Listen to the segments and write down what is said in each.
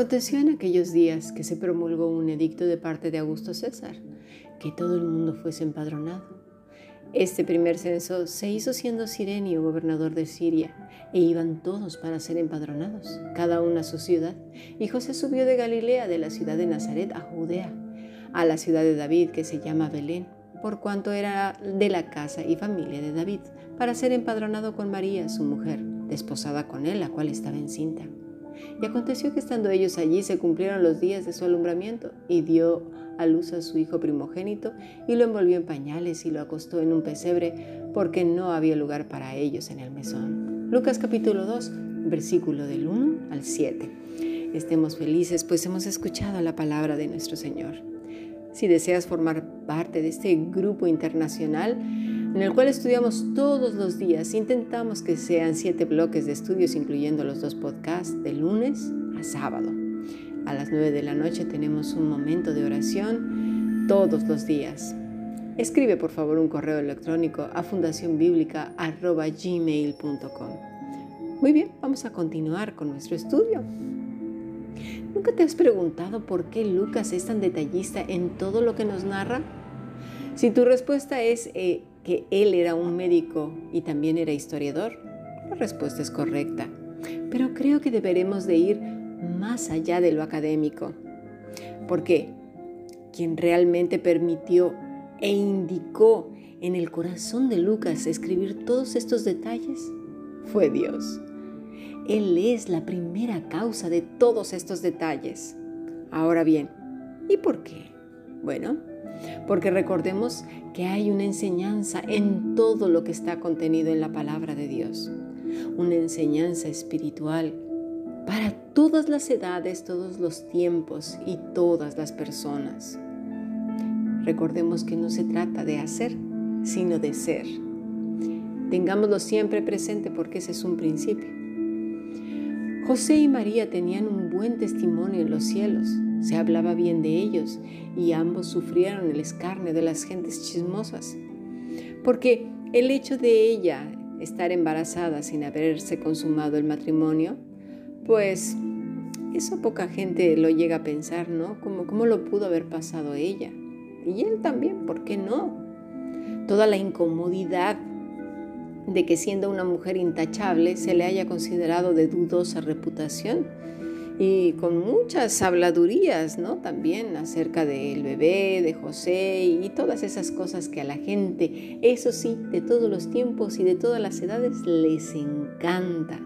Aconteció en aquellos días que se promulgó un edicto de parte de Augusto César, que todo el mundo fuese empadronado. Este primer censo se hizo siendo Sirenio gobernador de Siria, e iban todos para ser empadronados, cada uno a su ciudad. Y José subió de Galilea, de la ciudad de Nazaret, a Judea, a la ciudad de David, que se llama Belén, por cuanto era de la casa y familia de David, para ser empadronado con María, su mujer, desposada con él, la cual estaba encinta. Y aconteció que estando ellos allí se cumplieron los días de su alumbramiento y dio a luz a su hijo primogénito y lo envolvió en pañales y lo acostó en un pesebre porque no había lugar para ellos en el mesón. Lucas capítulo 2, versículo del 1 al 7. Estemos felices pues hemos escuchado la palabra de nuestro Señor. Si deseas formar parte de este grupo internacional, en el cual estudiamos todos los días. Intentamos que sean siete bloques de estudios, incluyendo los dos podcasts, de lunes a sábado. A las nueve de la noche tenemos un momento de oración todos los días. Escribe por favor un correo electrónico a fundacionbiblica.gmail.com. Muy bien, vamos a continuar con nuestro estudio. ¿Nunca te has preguntado por qué Lucas es tan detallista en todo lo que nos narra? Si tu respuesta es eh, que él era un médico y también era historiador, la respuesta es correcta. Pero creo que deberemos de ir más allá de lo académico. Porque quien realmente permitió e indicó en el corazón de Lucas escribir todos estos detalles fue Dios. Él es la primera causa de todos estos detalles. Ahora bien, ¿y por qué? Bueno, porque recordemos que hay una enseñanza en todo lo que está contenido en la palabra de Dios, una enseñanza espiritual para todas las edades, todos los tiempos y todas las personas. Recordemos que no se trata de hacer, sino de ser. Tengámoslo siempre presente porque ese es un principio. José y María tenían un buen testimonio en los cielos se hablaba bien de ellos y ambos sufrieron el escarnio de las gentes chismosas. Porque el hecho de ella estar embarazada sin haberse consumado el matrimonio, pues eso poca gente lo llega a pensar, ¿no? Como cómo lo pudo haber pasado ella. Y él también, ¿por qué no? Toda la incomodidad de que siendo una mujer intachable se le haya considerado de dudosa reputación y con muchas habladurías, ¿no? También acerca del bebé, de José y todas esas cosas que a la gente, eso sí, de todos los tiempos y de todas las edades, les encanta,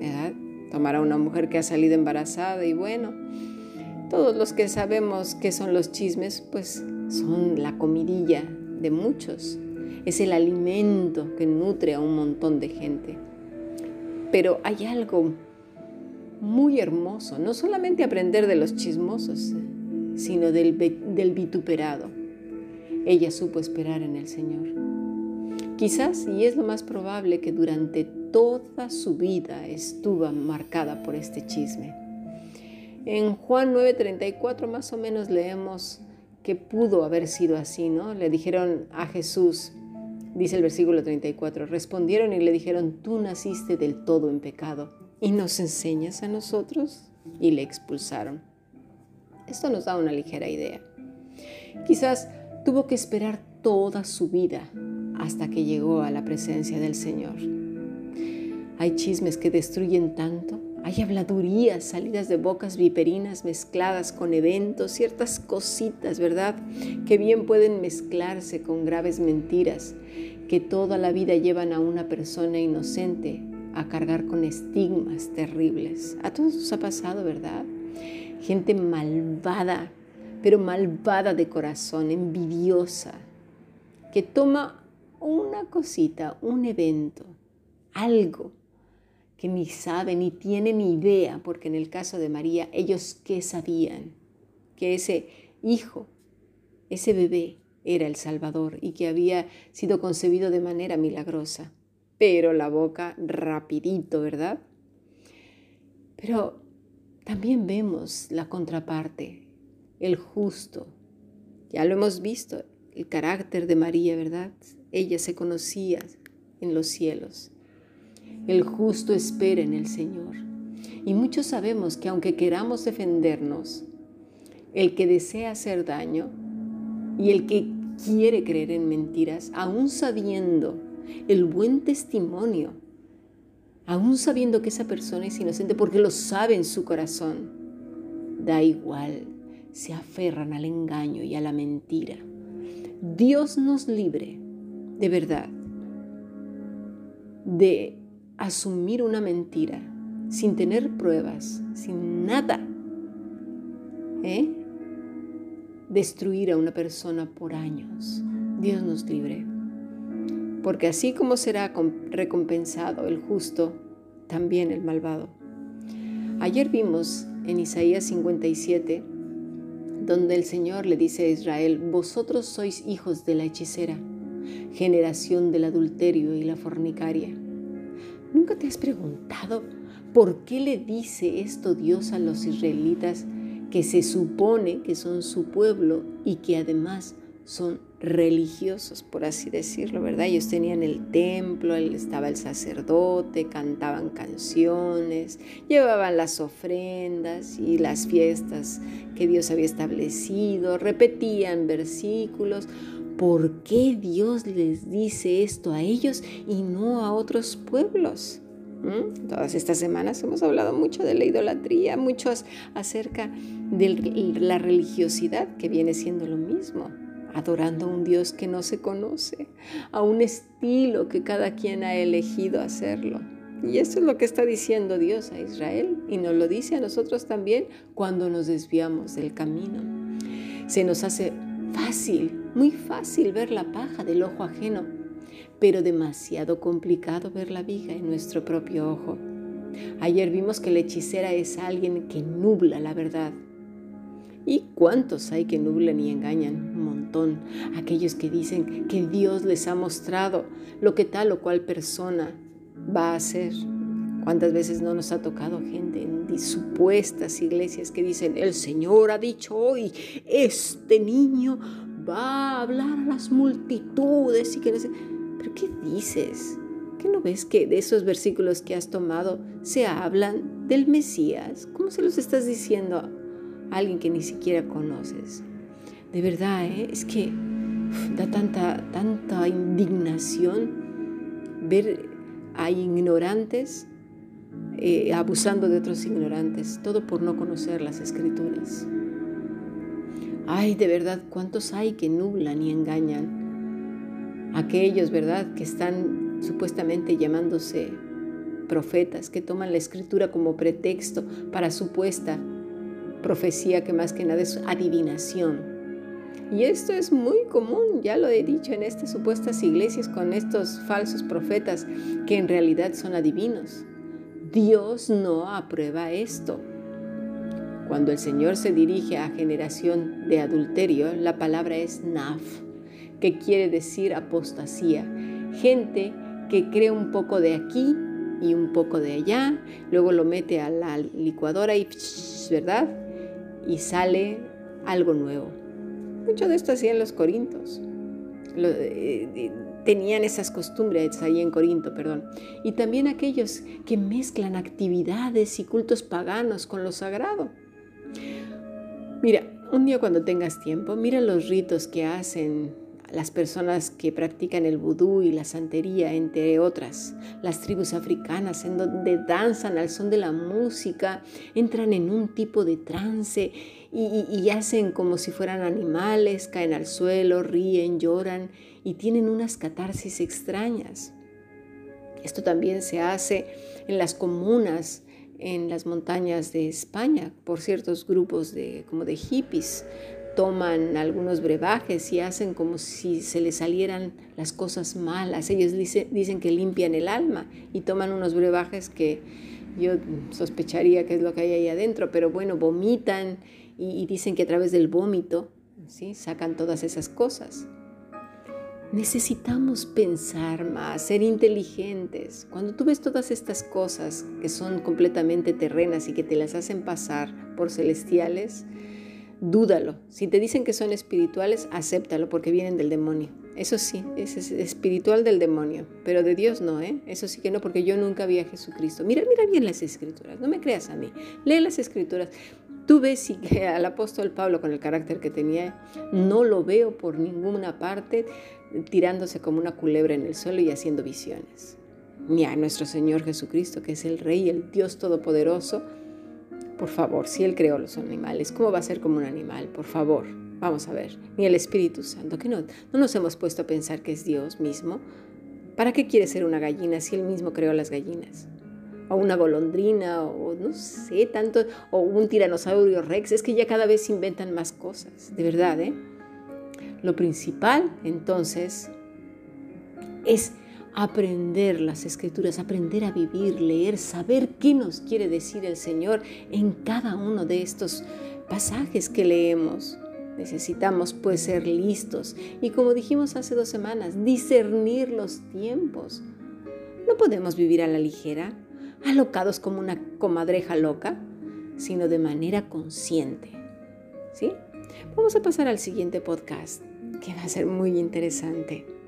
¿verdad? Tomar a una mujer que ha salido embarazada y bueno, todos los que sabemos qué son los chismes, pues son la comidilla de muchos. Es el alimento que nutre a un montón de gente. Pero hay algo muy hermoso, no solamente aprender de los chismosos, sino del, del vituperado. Ella supo esperar en el Señor. Quizás, y es lo más probable, que durante toda su vida estuvo marcada por este chisme. En Juan 9:34 más o menos leemos que pudo haber sido así, ¿no? Le dijeron a Jesús, dice el versículo 34, respondieron y le dijeron, tú naciste del todo en pecado y nos enseñas a nosotros y le expulsaron. Esto nos da una ligera idea. Quizás tuvo que esperar toda su vida hasta que llegó a la presencia del Señor. Hay chismes que destruyen tanto, hay habladurías salidas de bocas viperinas mezcladas con eventos, ciertas cositas, ¿verdad? Que bien pueden mezclarse con graves mentiras que toda la vida llevan a una persona inocente a cargar con estigmas terribles. A todos nos ha pasado, ¿verdad? Gente malvada, pero malvada de corazón, envidiosa, que toma una cosita, un evento, algo que ni sabe ni tiene ni idea, porque en el caso de María, ellos qué sabían, que ese hijo, ese bebé era el Salvador y que había sido concebido de manera milagrosa pero la boca rapidito, ¿verdad? Pero también vemos la contraparte, el justo. Ya lo hemos visto, el carácter de María, ¿verdad? Ella se conocía en los cielos. El justo espera en el Señor. Y muchos sabemos que aunque queramos defendernos, el que desea hacer daño y el que quiere creer en mentiras, aún sabiendo el buen testimonio, aún sabiendo que esa persona es inocente porque lo sabe en su corazón, da igual, se aferran al engaño y a la mentira. Dios nos libre, de verdad, de asumir una mentira sin tener pruebas, sin nada. ¿eh? Destruir a una persona por años. Dios nos libre. Porque así como será recompensado el justo, también el malvado. Ayer vimos en Isaías 57, donde el Señor le dice a Israel, vosotros sois hijos de la hechicera, generación del adulterio y la fornicaria. ¿Nunca te has preguntado por qué le dice esto Dios a los israelitas que se supone que son su pueblo y que además son religiosos, por así decirlo, ¿verdad? Ellos tenían el templo, estaba el sacerdote, cantaban canciones, llevaban las ofrendas y las fiestas que Dios había establecido, repetían versículos. ¿Por qué Dios les dice esto a ellos y no a otros pueblos? ¿Mm? Todas estas semanas hemos hablado mucho de la idolatría, muchos acerca de la religiosidad que viene siendo lo mismo adorando a un Dios que no se conoce, a un estilo que cada quien ha elegido hacerlo. Y eso es lo que está diciendo Dios a Israel y nos lo dice a nosotros también cuando nos desviamos del camino. Se nos hace fácil, muy fácil ver la paja del ojo ajeno, pero demasiado complicado ver la viga en nuestro propio ojo. Ayer vimos que la hechicera es alguien que nubla la verdad. ¿Y cuántos hay que nublan y engañan? aquellos que dicen que Dios les ha mostrado lo que tal o cual persona va a hacer. ¿Cuántas veces no nos ha tocado gente en supuestas iglesias que dicen, el Señor ha dicho hoy, este niño va a hablar a las multitudes y que no sé, pero ¿qué dices? ¿Qué no ves que de esos versículos que has tomado se hablan del Mesías? ¿Cómo se los estás diciendo alguien que ni siquiera conoces? De verdad, ¿eh? es que da tanta, tanta indignación ver a ignorantes eh, abusando de otros ignorantes, todo por no conocer las escrituras. Ay, de verdad, ¿cuántos hay que nublan y engañan? Aquellos, ¿verdad?, que están supuestamente llamándose profetas, que toman la escritura como pretexto para supuesta profecía que más que nada es adivinación. Y esto es muy común, ya lo he dicho en estas supuestas iglesias con estos falsos profetas que en realidad son adivinos. Dios no aprueba esto. Cuando el Señor se dirige a generación de adulterio, la palabra es naf, que quiere decir apostasía. Gente que cree un poco de aquí y un poco de allá, luego lo mete a la licuadora y, ¿verdad? Y sale algo nuevo. Mucho de esto hacían los corintos. Eh, eh, tenían esas costumbres ahí en Corinto, perdón. Y también aquellos que mezclan actividades y cultos paganos con lo sagrado. Mira, un día cuando tengas tiempo, mira los ritos que hacen las personas que practican el vudú y la santería, entre otras, las tribus africanas, en donde danzan al son de la música, entran en un tipo de trance y, hacen como si fueran animales, caen al suelo, ríen, lloran y tienen unas catarsis extrañas. Esto también se hace en las comunas, en las montañas de España, por ciertos grupos de, como de hippies, toman algunos brebajes y hacen como si se les salieran las cosas malas. Ellos dicen que limpian el alma y toman unos brebajes que yo sospecharía que es lo que hay ahí adentro, pero bueno, vomitan y, dicen que a través del vómito ¿sí? sacan todas esas cosas. Necesitamos pensar más, ser inteligentes. Cuando tú ves todas estas cosas que son completamente terrenas y que te las hacen pasar por celestiales, dúdalo. Si te dicen que son espirituales, acéptalo porque vienen del demonio. Eso sí, es, espiritual del demonio, pero de Dios no, ¿eh? Eso sí que no, porque yo nunca vi a Jesucristo. Mira, mira bien las escrituras, no me creas a mí. Lee las escrituras. Tú ves si al apóstol Pablo con el carácter que tenía, no lo veo por ninguna parte tirándose como una culebra en el suelo y haciendo visiones. Ni a nuestro Señor Jesucristo, que es el Rey, el Dios Todopoderoso, por favor, si Él creó los animales, ¿cómo va a ser como un animal? Por favor, vamos a ver. Ni el Espíritu Santo, que no, no nos hemos puesto a pensar que es Dios mismo. ¿Para qué quiere ser una gallina si Él mismo creó las gallinas? O una golondrina, o no sé, tanto, o un tiranosaurio rex. Es que ya cada vez inventan más cosas, de verdad, ¿eh? Lo principal, entonces, es aprender las escrituras, aprender a vivir, leer, saber qué nos quiere decir el Señor en cada uno de estos pasajes que leemos. Necesitamos pues ser listos y como dijimos hace dos semanas, discernir los tiempos. No podemos vivir a la ligera, alocados como una comadreja loca, sino de manera consciente. ¿Sí? Vamos a pasar al siguiente podcast, que va a ser muy interesante.